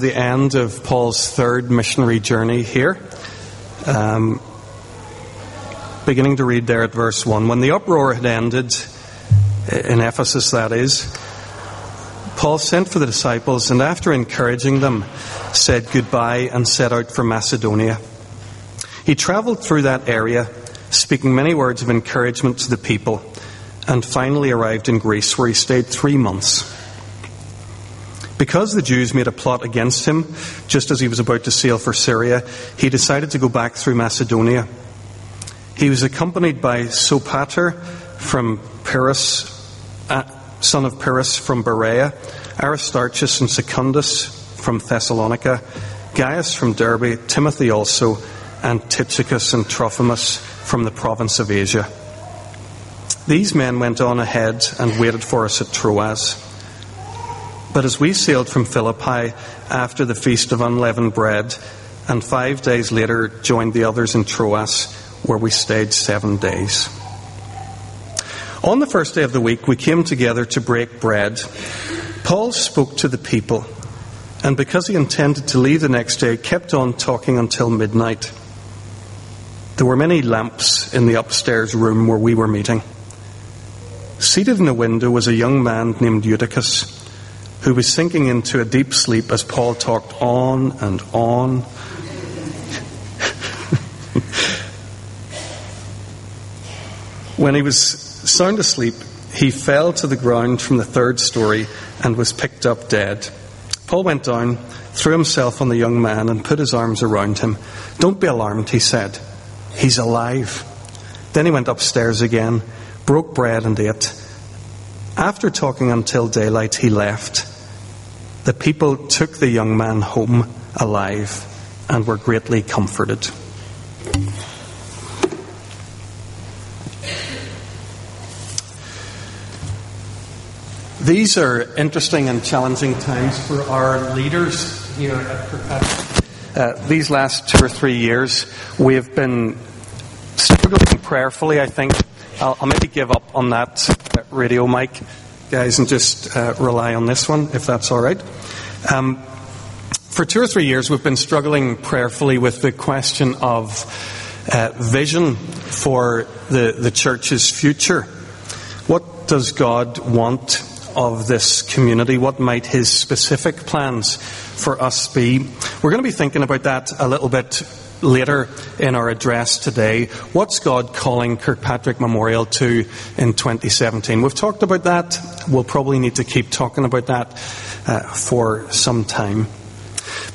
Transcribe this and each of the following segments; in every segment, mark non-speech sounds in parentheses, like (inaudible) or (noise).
the end of Paul's third missionary journey here. Um, beginning to read there at verse 1. When the uproar had ended, in Ephesus that is, Paul sent for the disciples and after encouraging them, said goodbye and set out for Macedonia. He traveled through that area, speaking many words of encouragement to the people, and finally arrived in Greece where he stayed three months. Because the Jews made a plot against him just as he was about to sail for Syria, he decided to go back through Macedonia. He was accompanied by Sopater from Pyrrhus, uh, son of Pyrrhus from Berea, Aristarchus and Secundus from Thessalonica, Gaius from Derbe, Timothy also, and Tychicus and Trophimus from the province of Asia. These men went on ahead and waited for us at Troas. But as we sailed from Philippi after the feast of unleavened bread, and five days later joined the others in Troas, where we stayed seven days. On the first day of the week, we came together to break bread. Paul spoke to the people, and because he intended to leave the next day, kept on talking until midnight. There were many lamps in the upstairs room where we were meeting. Seated in a window was a young man named Eutychus who was sinking into a deep sleep as Paul talked on and on. (laughs) when he was sound asleep, he fell to the ground from the third story and was picked up dead. Paul went down, threw himself on the young man, and put his arms around him. Don't be alarmed, he said. He's alive. Then he went upstairs again, broke bread, and ate. After talking until daylight, he left the people took the young man home alive and were greatly comforted. These are interesting and challenging times for our leaders here at Kirkpatrick. Uh, these last two or three years, we have been struggling prayerfully, I think. I'll, I'll maybe give up on that radio mic guys, and just uh, rely on this one, if that's all right. Um, for two or three years, we've been struggling prayerfully with the question of uh, vision for the, the church's future. What does God want of this community? What might His specific plans for us be? We're going to be thinking about that a little bit later in our address today. What's God calling Kirkpatrick Memorial to in 2017? We've talked about that. We'll probably need to keep talking about that uh, for some time.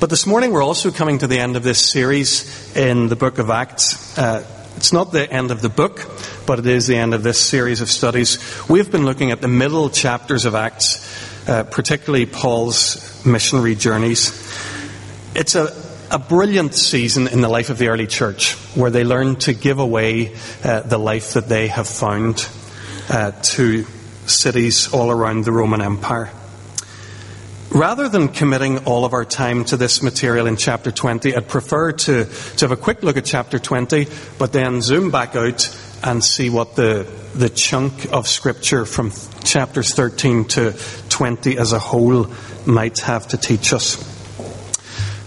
But this morning we're also coming to the end of this series in the book of Acts. Uh, it's not the end of the book, but it is the end of this series of studies. We've been looking at the middle chapters of Acts, uh, particularly Paul's missionary journeys. It's a, a brilliant season in the life of the early church where they learn to give away uh, the life that they have found uh, to cities all around the Roman Empire. Rather than committing all of our time to this material in chapter 20, I'd prefer to, to have a quick look at chapter 20, but then zoom back out and see what the, the chunk of scripture from chapters 13 to 20 as a whole might have to teach us.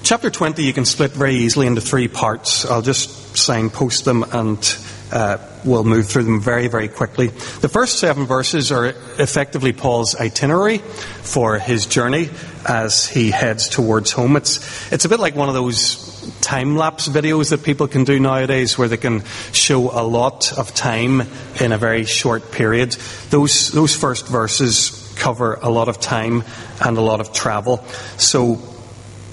Chapter 20 you can split very easily into three parts. I'll just signpost them and uh, we'll move through them very, very quickly. The first seven verses are effectively Paul's itinerary for his journey as he heads towards home. It's, it's a bit like one of those time lapse videos that people can do nowadays where they can show a lot of time in a very short period. Those, those first verses cover a lot of time and a lot of travel. So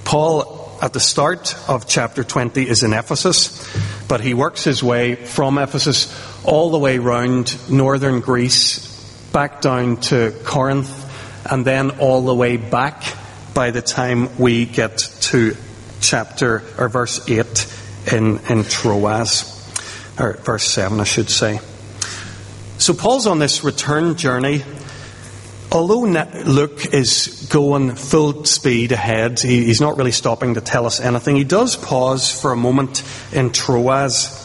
Paul at the start of chapter 20 is in Ephesus, but he works his way from Ephesus all the way round northern Greece, back down to Corinth, and then all the way back by the time we get to chapter or verse 8 in, in Troas, or verse 7, I should say. So Paul's on this return journey although Luke is going full speed ahead, he's not really stopping to tell us anything. He does pause for a moment in Troas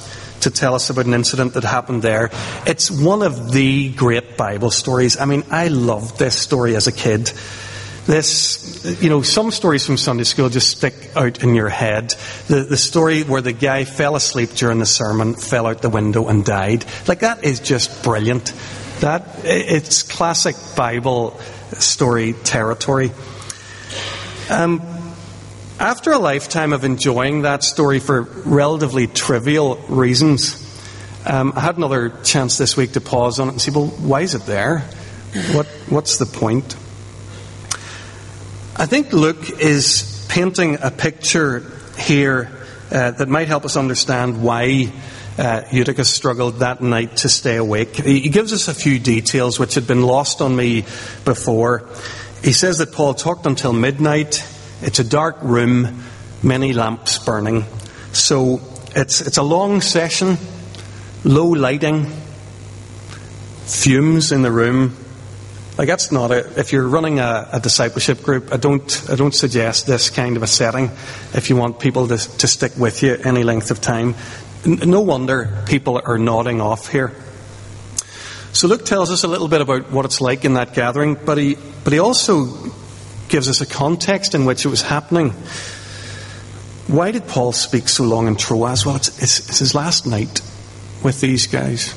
to tell us about an incident that happened there. It's one of the great Bible stories. I mean, I loved this story as a kid. This, you know, some stories from Sunday school just stick out in your head. The, the story where the guy fell asleep during the sermon, fell out the window and died. Like that is just brilliant. That, it's classic Bible story territory. Um, after a lifetime of enjoying that story for relatively trivial reasons, um, I had another chance this week to pause on it and see, well, why is it there? What, what's the point? I think Luke is painting a picture here uh, that might help us understand why uh, Eutychus struggled that night to stay awake. He gives us a few details which had been lost on me before. He says that Paul talked until midnight. It's a dark room, many lamps burning. So it's, it's a long session, low lighting, fumes in the room, like that's not a, if you're running a, a, discipleship group, I don't, I don't suggest this kind of a setting if you want people to, to stick with you any length of time. No wonder people are nodding off here. So Luke tells us a little bit about what it's like in that gathering, but he, but he also gives us a context in which it was happening. Why did Paul speak so long in Troas? Well, it's, it's, it's his last night with these guys.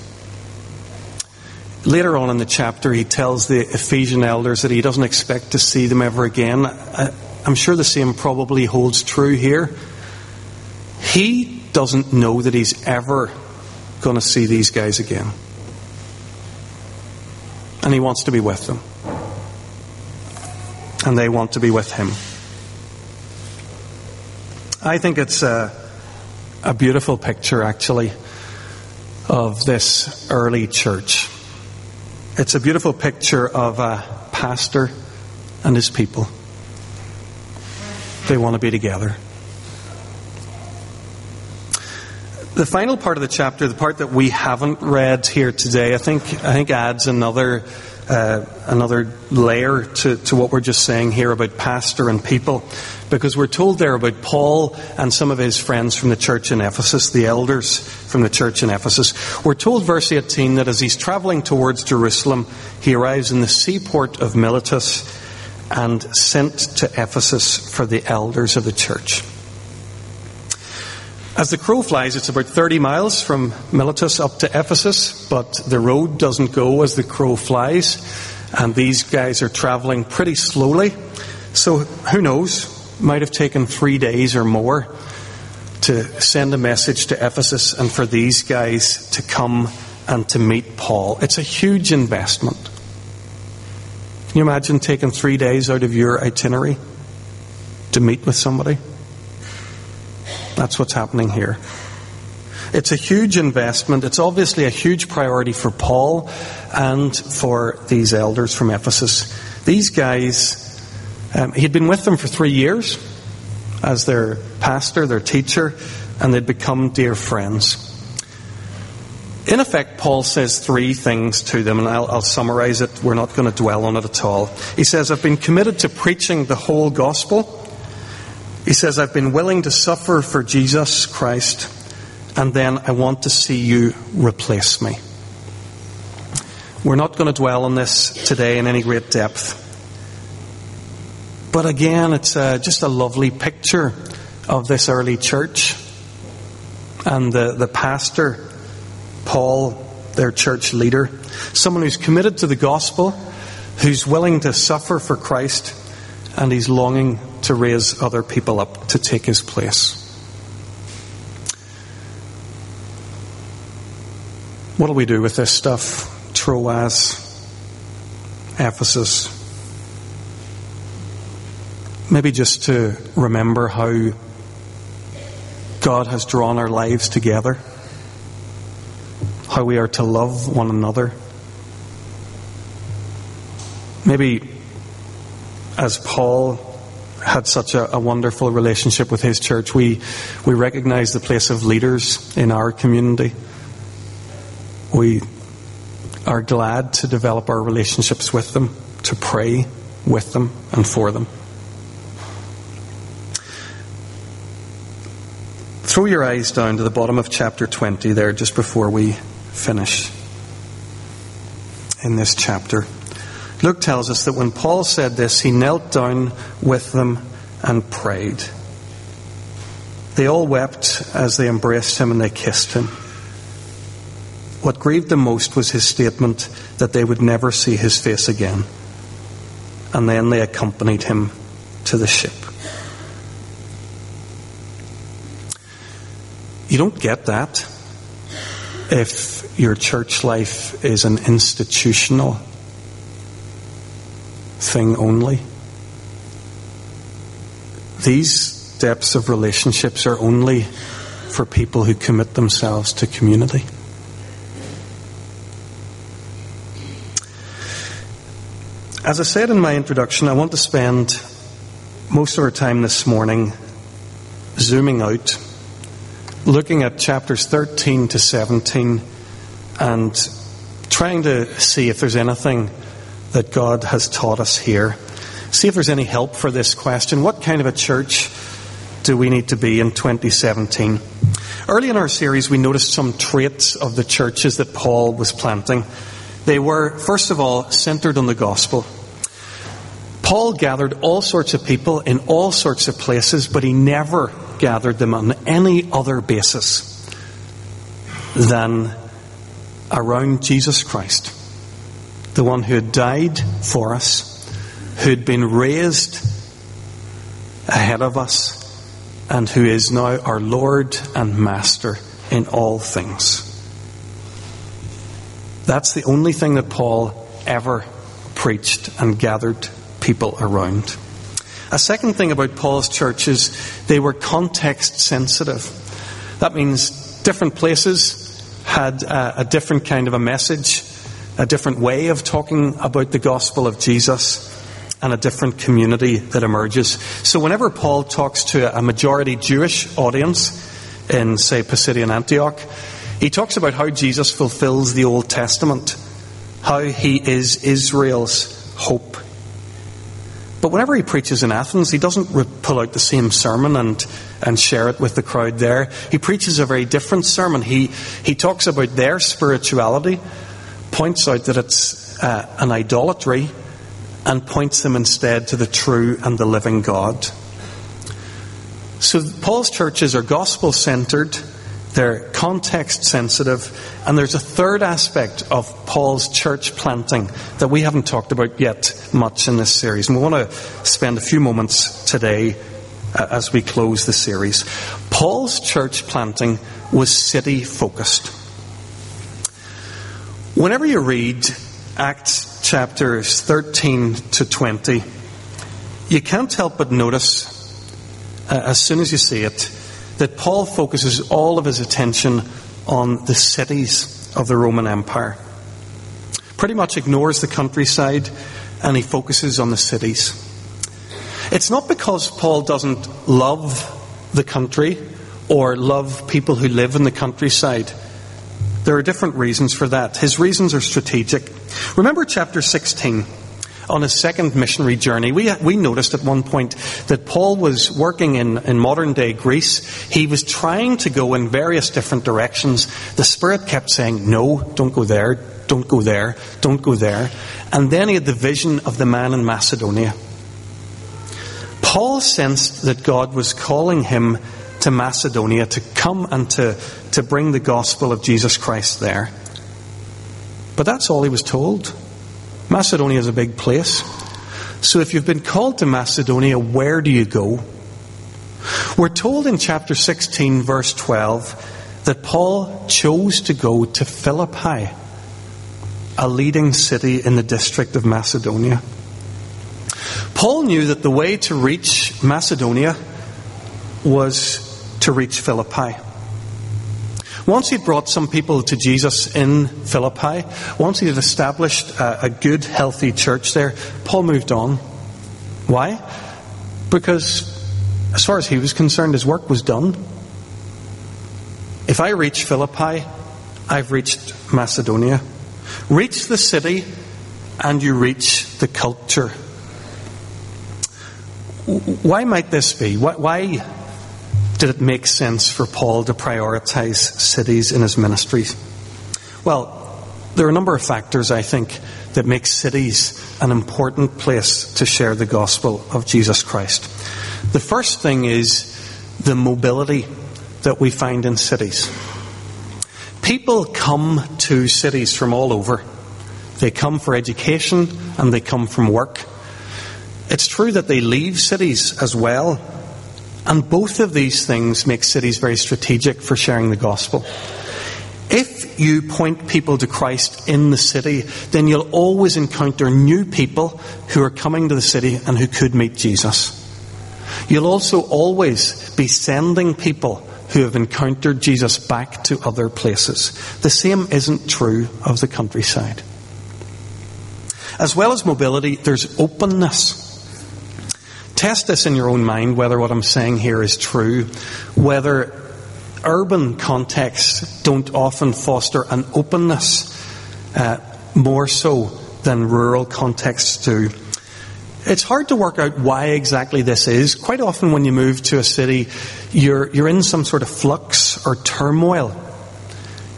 Later on in the chapter, he tells the Ephesian elders that he doesn't expect to see them ever again. I'm sure the same probably holds true here. He doesn't know that he's ever going to see these guys again. And he wants to be with them. And they want to be with him. I think it's a, a beautiful picture, actually, of this early church. It's a beautiful picture of a pastor and his people. They want to be together. The final part of the chapter, the part that we haven't read here today, I think, I think adds another uh, another layer to, to what we're just saying here about pastor and people. Because we're told there about Paul and some of his friends from the church in Ephesus, the elders from the church in Ephesus. We're told, verse 18, that as he's traveling towards Jerusalem, he arrives in the seaport of Miletus and sent to Ephesus for the elders of the church. As the crow flies, it's about 30 miles from Miletus up to Ephesus, but the road doesn't go as the crow flies, and these guys are traveling pretty slowly. So who knows? Might have taken three days or more to send a message to Ephesus and for these guys to come and to meet Paul. It's a huge investment. Can you imagine taking three days out of your itinerary to meet with somebody? That's what's happening here. It's a huge investment. It's obviously a huge priority for Paul and for these elders from Ephesus. These guys, um, he'd been with them for three years as their pastor, their teacher, and they'd become dear friends. In effect, Paul says three things to them, and I'll, I'll summarize it. We're not going to dwell on it at all. He says, I've been committed to preaching the whole gospel. He says, I've been willing to suffer for Jesus Christ, and then I want to see you replace me. We're not going to dwell on this today in any great depth. But again, it's uh, just a lovely picture of this early church and the, the pastor, Paul, their church leader, someone who's committed to the gospel, who's willing to suffer for Christ, and he's longing to raise other people up to take his place. What do we do with this stuff? Troas, Ephesus. Maybe just to remember how God has drawn our lives together, how we are to love one another. Maybe as Paul had such a, a, wonderful relationship with his church, we, we recognize the place of leaders in our community. We are glad to develop our relationships with them, to pray with them and for them. Throw your eyes down to the bottom of chapter 20 there, just before we finish in this chapter. Luke tells us that when Paul said this, he knelt down with them and prayed. They all wept as they embraced him and they kissed him. What grieved them most was his statement that they would never see his face again. And then they accompanied him to the ship. You don't get that if your church life is an institutional thing only. These depths of relationships are only for people who commit themselves to community. As I said in my introduction, I want to spend most of our time this morning zooming out looking at chapters 13 to 17 and trying to see if there's anything that God has taught us here. See if there's any help for this question. What kind of a church do we need to be in 2017? Early in our series, we noticed some traits of the churches that Paul was planting. They were, first of all, centered on the gospel. Paul gathered all sorts of people in all sorts of places, but he never gathered them on any other basis than around Jesus Christ, the one who had died for us, who had been raised ahead of us, and who is now our Lord and Master in all things. That's the only thing that Paul ever preached and gathered people around. A second thing about Paul's church is they were context sensitive. That means different places had a, a different kind of a message, a different way of talking about the gospel of Jesus and a different community that emerges. So whenever Paul talks to a majority Jewish audience in, say, Pisidian Antioch, he talks about how Jesus fulfills the Old Testament, how he is Israel's hope. But whenever he preaches in Athens, he doesn't pull out the same sermon and, and share it with the crowd there. He preaches a very different sermon. He, he talks about their spirituality, points out that it's uh, an idolatry, and points them instead to the true and the living God. So Paul's churches are gospel centered they're context sensitive. And there's a third aspect of Paul's church planting that we haven't talked about yet much in this series. And we want to spend a few moments today uh, as we close the series. Paul's church planting was city focused. Whenever you read Acts chapters 13 to 20, you can't help but notice, uh, as soon as you see it, that Paul focuses all of his attention on the cities of the Roman Empire. Pretty much ignores the countryside and he focuses on the cities. It's not because Paul doesn't love the country or love people who live in the countryside. There are different reasons for that. His reasons are strategic. Remember chapter 16 on his second missionary journey, we, we noticed at one point that Paul was working in, in modern day Greece. He was trying to go in various different directions. The Spirit kept saying, No, don't go there, don't go there, don't go there. And then he had the vision of the man in Macedonia. Paul sensed that God was calling him to Macedonia to come and to, to bring the gospel of Jesus Christ there. But that's all he was told. Macedonia is a big place. So if you've been called to Macedonia, where do you go? We're told in chapter 16, verse 12, that Paul chose to go to Philippi, a leading city in the district of Macedonia. Paul knew that the way to reach Macedonia was to reach Philippi. Once he'd brought some people to Jesus in Philippi, once he had established a, a good, healthy church there, Paul moved on. Why? Because, as far as he was concerned, his work was done. If I reach Philippi, I've reached Macedonia. Reach the city, and you reach the culture. Why might this be? Why did it make sense for Paul to prioritize cities in his ministry? Well, there are a number of factors, I think, that make cities an important place to share the gospel of Jesus Christ. The first thing is the mobility that we find in cities. People come to cities from all over. They come for education and they come from work. It's true that they leave cities as well. And both of these things make cities very strategic for sharing the gospel. If you point people to Christ in the city, then you'll always encounter new people who are coming to the city and who could meet Jesus. You'll also always be sending people who have encountered Jesus back to other places. The same isn't true of the countryside. As well as mobility, there's openness. Test this in your own mind whether what I'm saying here is true, whether urban contexts don't often foster an openness uh, more so than rural contexts do. It's hard to work out why exactly this is. Quite often, when you move to a city, you're, you're in some sort of flux or turmoil.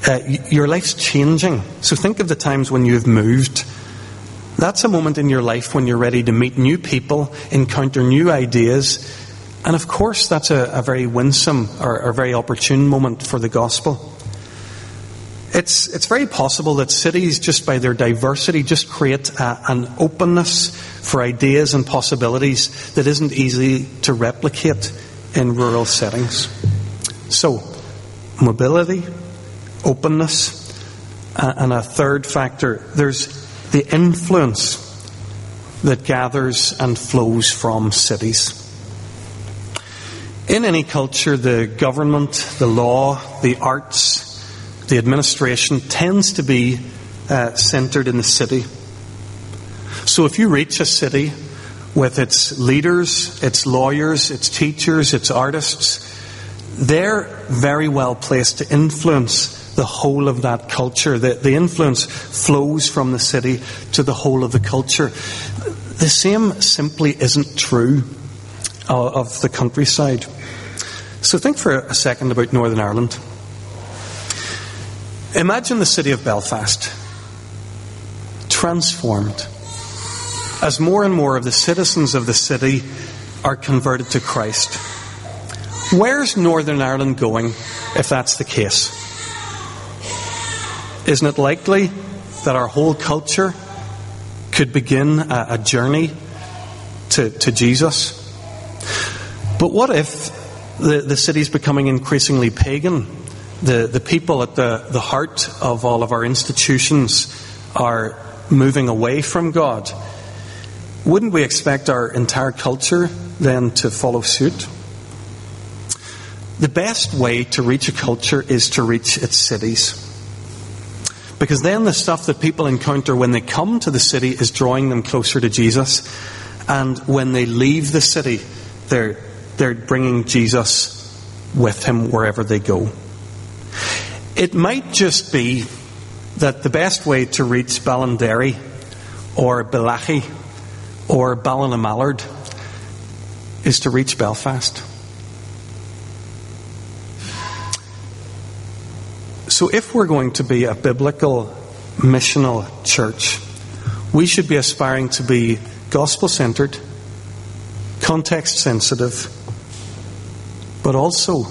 Uh, your life's changing. So think of the times when you've moved. That's a moment in your life when you're ready to meet new people, encounter new ideas, and of course, that's a, a very winsome or, or very opportune moment for the gospel. It's, it's very possible that cities, just by their diversity, just create a, an openness for ideas and possibilities that isn't easy to replicate in rural settings. So, mobility, openness, and a third factor, there's the influence that gathers and flows from cities. In any culture, the government, the law, the arts, the administration tends to be uh, centered in the city. So if you reach a city with its leaders, its lawyers, its teachers, its artists, they're very well placed to influence the whole of that culture. The, the influence flows from the city to the whole of the culture. The same simply isn't true uh, of the countryside. So think for a second about Northern Ireland. Imagine the city of Belfast transformed as more and more of the citizens of the city are converted to Christ. Where's Northern Ireland going if that's the case? Isn't it likely that our whole culture could begin a, a journey to, to Jesus? But what if the, the city's becoming increasingly pagan. The, the people at the, the heart of all of our institutions are moving away from God. Wouldn't we expect our entire culture then to follow suit? The best way to reach a culture is to reach its cities. Because then the stuff that people encounter when they come to the city is drawing them closer to Jesus. And when they leave the city, they're they're bringing Jesus with him wherever they go. It might just be that the best way to reach Ballinderry or Bellaghy or Ballinamallard is to reach Belfast. So, if we're going to be a biblical missional church, we should be aspiring to be gospel centered, context sensitive, but also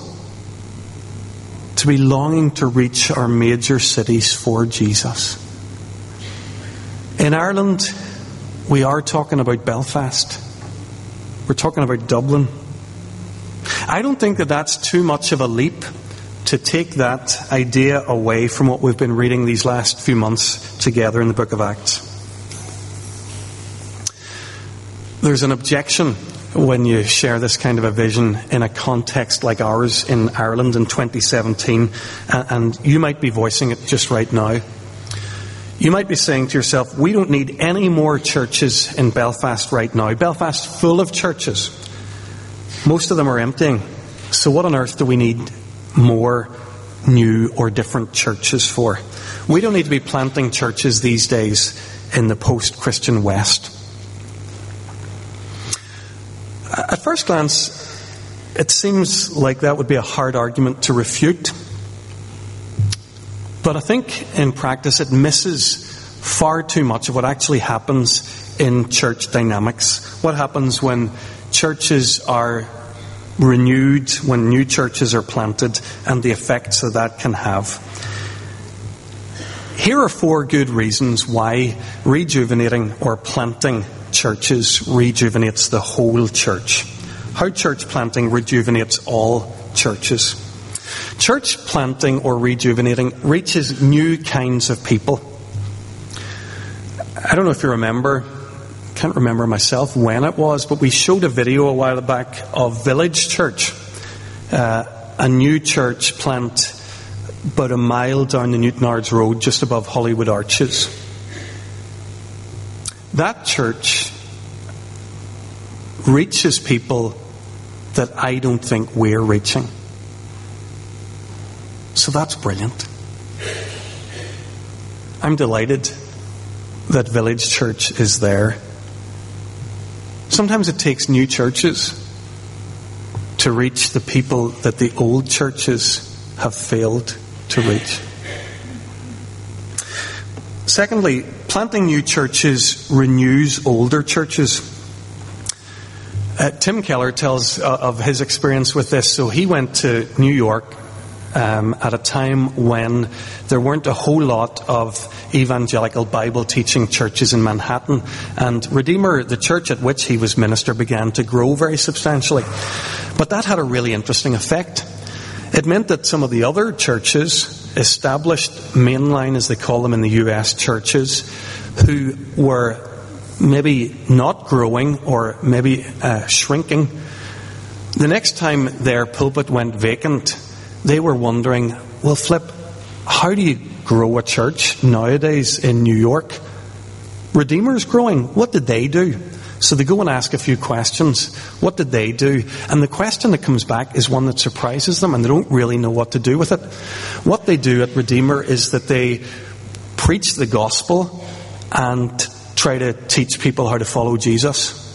to be longing to reach our major cities for Jesus. In Ireland, we are talking about Belfast. We're talking about Dublin. I don't think that that's too much of a leap to take that idea away from what we've been reading these last few months together in the book of Acts. There's an objection when you share this kind of a vision in a context like ours in Ireland in 2017, and you might be voicing it just right now. You might be saying to yourself, we don't need any more churches in Belfast right now. Belfast full of churches. Most of them are emptying. So what on earth do we need more new or different churches for? We don't need to be planting churches these days in the post-Christian West. At first glance, it seems like that would be a hard argument to refute. But I think in practice it misses far too much of what actually happens in church dynamics. What happens when churches are renewed, when new churches are planted, and the effects that that can have. Here are four good reasons why rejuvenating or planting churches rejuvenates the whole church. How church planting rejuvenates all churches. Church planting or rejuvenating reaches new kinds of people. I don't know if you remember, can't remember myself when it was, but we showed a video a while back of Village Church, uh, a new church plant about a mile down the Newtownards Road, just above Holywood Arches. That church reaches people that I don't think we're reaching. So that's brilliant. I'm delighted that Village Church is there. Sometimes it takes new churches to reach the people that the old churches have failed to reach. Secondly, planting new churches renews older churches. Uh, Tim Keller tells uh, of his experience with this. So he went to New York um, at a time when there weren't a whole lot of evangelical Bible teaching churches in Manhattan. And Redeemer, the church at which he was minister, began to grow very substantially. But that had a really interesting effect. It meant that some of the other churches, established mainline as they call them in the US churches, who were maybe not growing or maybe uh, shrinking, the next time their pulpit went vacant, they were wondering, well, Flip, how do you grow a church nowadays in New York? Redeemer's growing. What did they do? So they go and ask a few questions. What did they do? And the question that comes back is one that surprises them and they don't really know what to do with it. What they do at Redeemer is that they preach the gospel and try to teach people how to follow Jesus.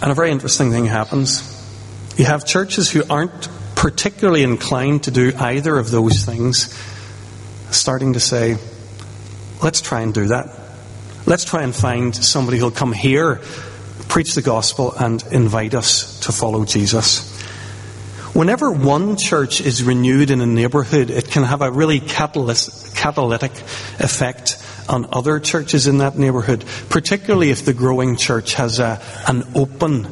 And a very interesting thing happens. You have churches who aren't particularly inclined to do either of those things, starting to say, let's try and do that. Let's try and find somebody who'll come here, preach the gospel, and invite us to follow Jesus. Whenever one church is renewed in a neighborhood, it can have a really catalytic effect on other churches in that neighborhood, particularly if the growing church has a, an open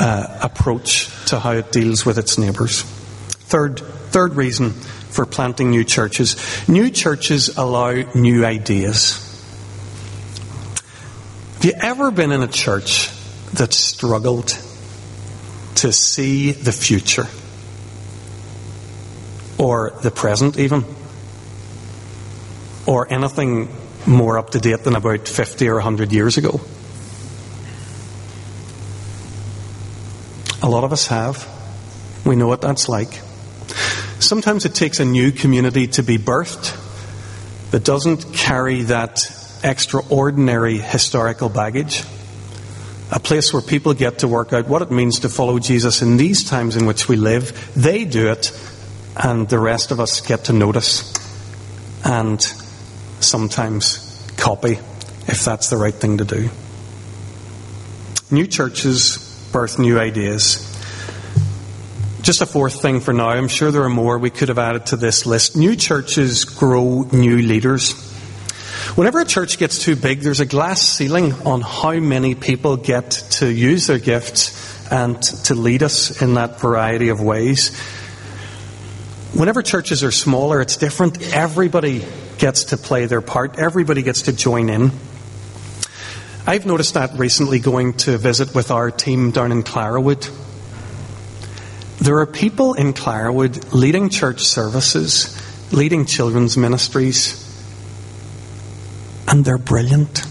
uh, approach to how it deals with its neighbours. Third, third reason for planting new churches. New churches allow new ideas. Have you ever been in a church that struggled to see the future? Or the present, even? Or anything more up to date than about 50 or 100 years ago? A lot of us have. We know what that's like. Sometimes it takes a new community to be birthed that doesn't carry that extraordinary historical baggage. A place where people get to work out what it means to follow Jesus in these times in which we live. They do it, and the rest of us get to notice and sometimes copy if that's the right thing to do. New churches birth new ideas. Just a fourth thing for now. I'm sure there are more we could have added to this list. New churches grow new leaders. Whenever a church gets too big, there's a glass ceiling on how many people get to use their gifts and to lead us in that variety of ways. Whenever churches are smaller, it's different. Everybody gets to play their part, everybody gets to join in. I've noticed that recently going to visit with our team down in Clarawood. There are people in Clarawood leading church services, leading children's ministries, and they're brilliant.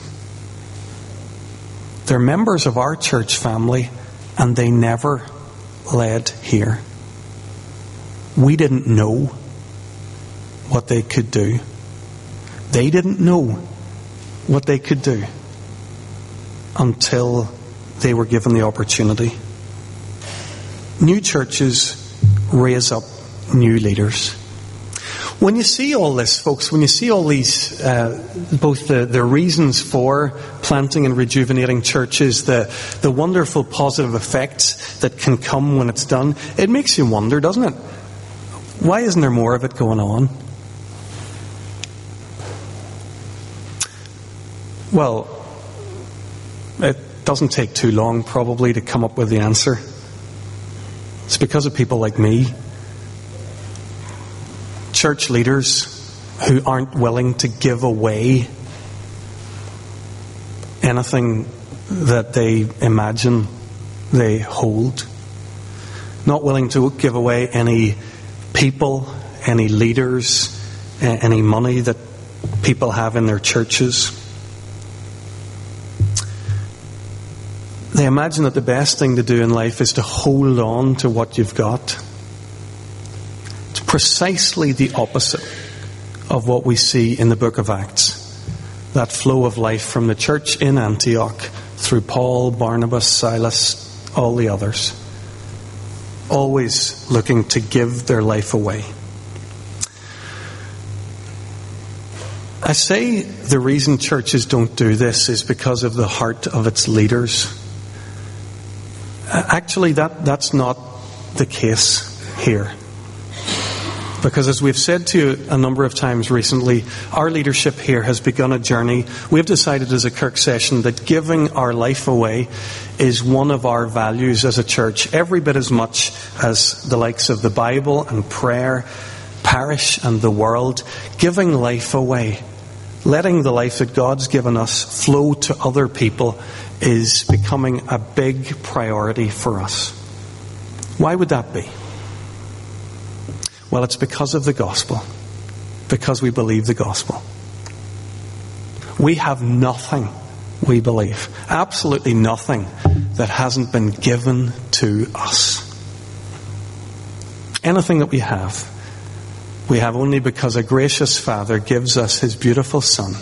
They're members of our church family, and they never led here. We didn't know what they could do. They didn't know what they could do until they were given the opportunity. New churches raise up new leaders. When you see all this, folks, when you see all these, uh, both the, the reasons for planting and rejuvenating churches, the, the wonderful positive effects that can come when it's done, it makes you wonder, doesn't it? Why isn't there more of it going on? Well, it doesn't take too long, probably, to come up with the answer. It's because of people like me church leaders who aren't willing to give away anything that they imagine they hold, not willing to give away any people, any leaders, any money that people have in their churches. They imagine that the best thing to do in life is to hold on to what you've got It's precisely the opposite of what we see in the book of Acts. That flow of life from the church in Antioch through Paul, Barnabas, Silas, all the others. Always looking to give their life away. I say the reason churches don't do this is because of the heart of its leaders. Actually, that, that's not the case here. Because as we've said to you a number of times recently, our leadership here has begun a journey. We've decided as a Kirk session that giving our life away is one of our values as a church, every bit as much as the likes of the Bible and prayer, parish and the world. Giving life away, letting the life that God's given us flow to other people is becoming a big priority for us. Why would that be? Well, it's because of the gospel, because we believe the gospel. We have nothing, we believe, absolutely nothing that hasn't been given to us. Anything that we have, we have only because a gracious Father gives us his beautiful Son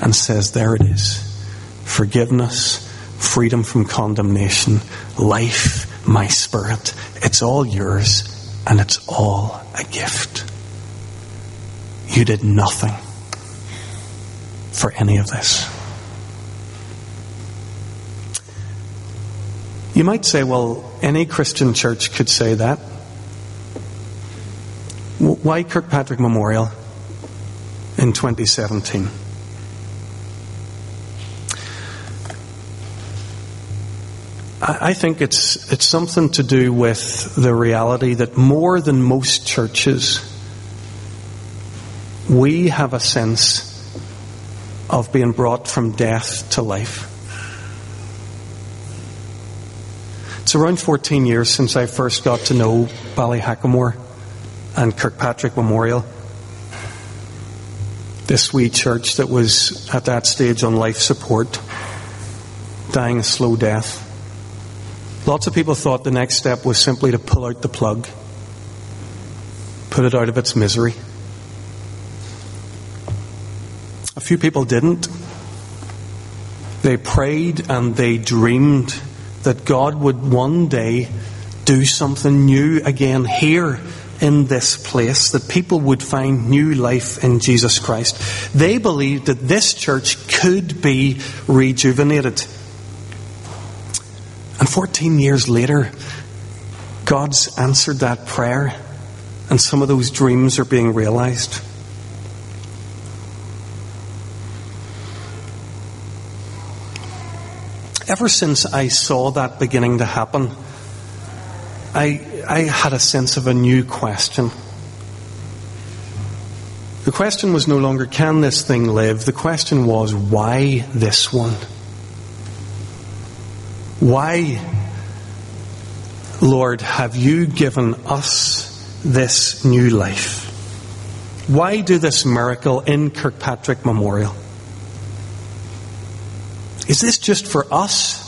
and says, There it is. Forgiveness, freedom from condemnation, life, my spirit. It's all yours and it's all a gift. You did nothing for any of this. You might say, well, any Christian church could say that. Why Kirkpatrick Memorial in 2017? I think it's, it's something to do with the reality that more than most churches, we have a sense of being brought from death to life. It's around 14 years since I first got to know Ballyhackamore and Kirkpatrick Memorial. This wee church that was at that stage on life support, dying a slow death. Lots of people thought the next step was simply to pull out the plug, put it out of its misery. A few people didn't. They prayed and they dreamed that God would one day do something new again here in this place, that people would find new life in Jesus Christ. They believed that this church could be rejuvenated. And 14 years later, God's answered that prayer, and some of those dreams are being realized. Ever since I saw that beginning to happen, I, I had a sense of a new question. The question was no longer, can this thing live? The question was, why this one? Why, Lord, have you given us this new life? Why do this miracle in Kirkpatrick Memorial? Is this just for us?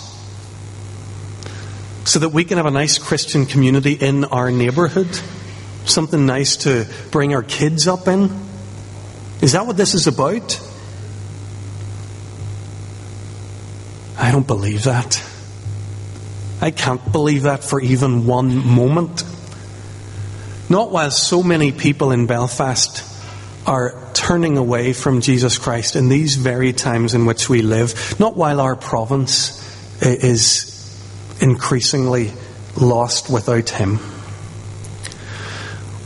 So that we can have a nice Christian community in our neighbourhood? Something nice to bring our kids up in? Is that what this is about? I don't believe that. I can't believe that for even one moment. Not while so many people in Belfast are turning away from Jesus Christ in these very times in which we live, not while our province eh, is increasingly lost without Him.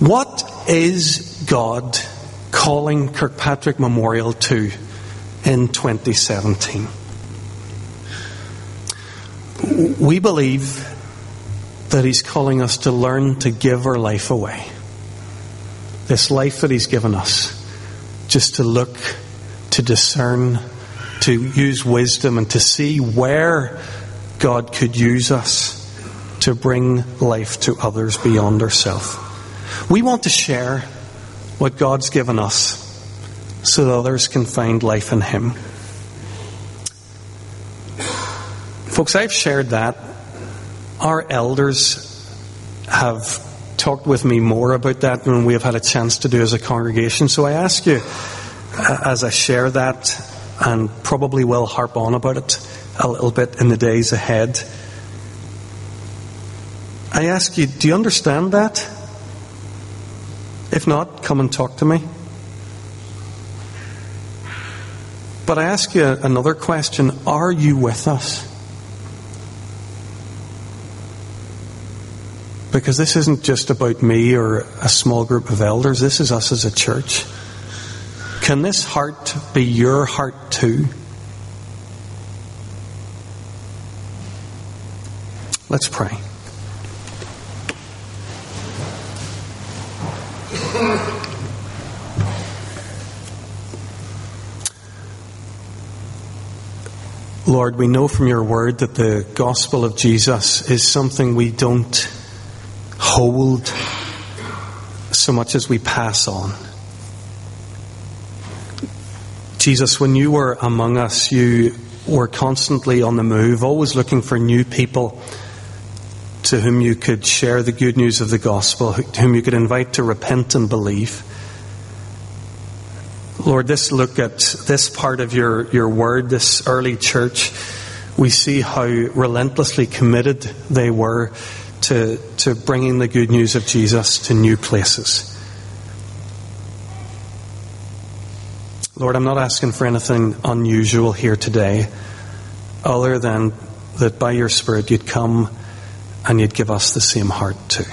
What is God calling Kirkpatrick Memorial to in 2017? We believe that He's calling us to learn to give our life away. This life that He's given us, just to look, to discern, to use wisdom, and to see where God could use us to bring life to others beyond ourselves. We want to share what God's given us so that others can find life in Him. Folks, I've shared that. Our elders have talked with me more about that than we have had a chance to do as a congregation. So I ask you, as I share that, and probably will harp on about it a little bit in the days ahead, I ask you, do you understand that? If not, come and talk to me. But I ask you another question Are you with us? Because this isn't just about me or a small group of elders, this is us as a church. Can this heart be your heart too? Let's pray. Lord, we know from your word that the gospel of Jesus is something we don't hold so much as we pass on. Jesus, when you were among us, you were constantly on the move, always looking for new people to whom you could share the good news of the gospel, whom you could invite to repent and believe. Lord, this look at this part of your, your word, this early church, we see how relentlessly committed they were to, to bringing the good news of Jesus to new places. Lord, I'm not asking for anything unusual here today, other than that by your Spirit you'd come and you'd give us the same heart too.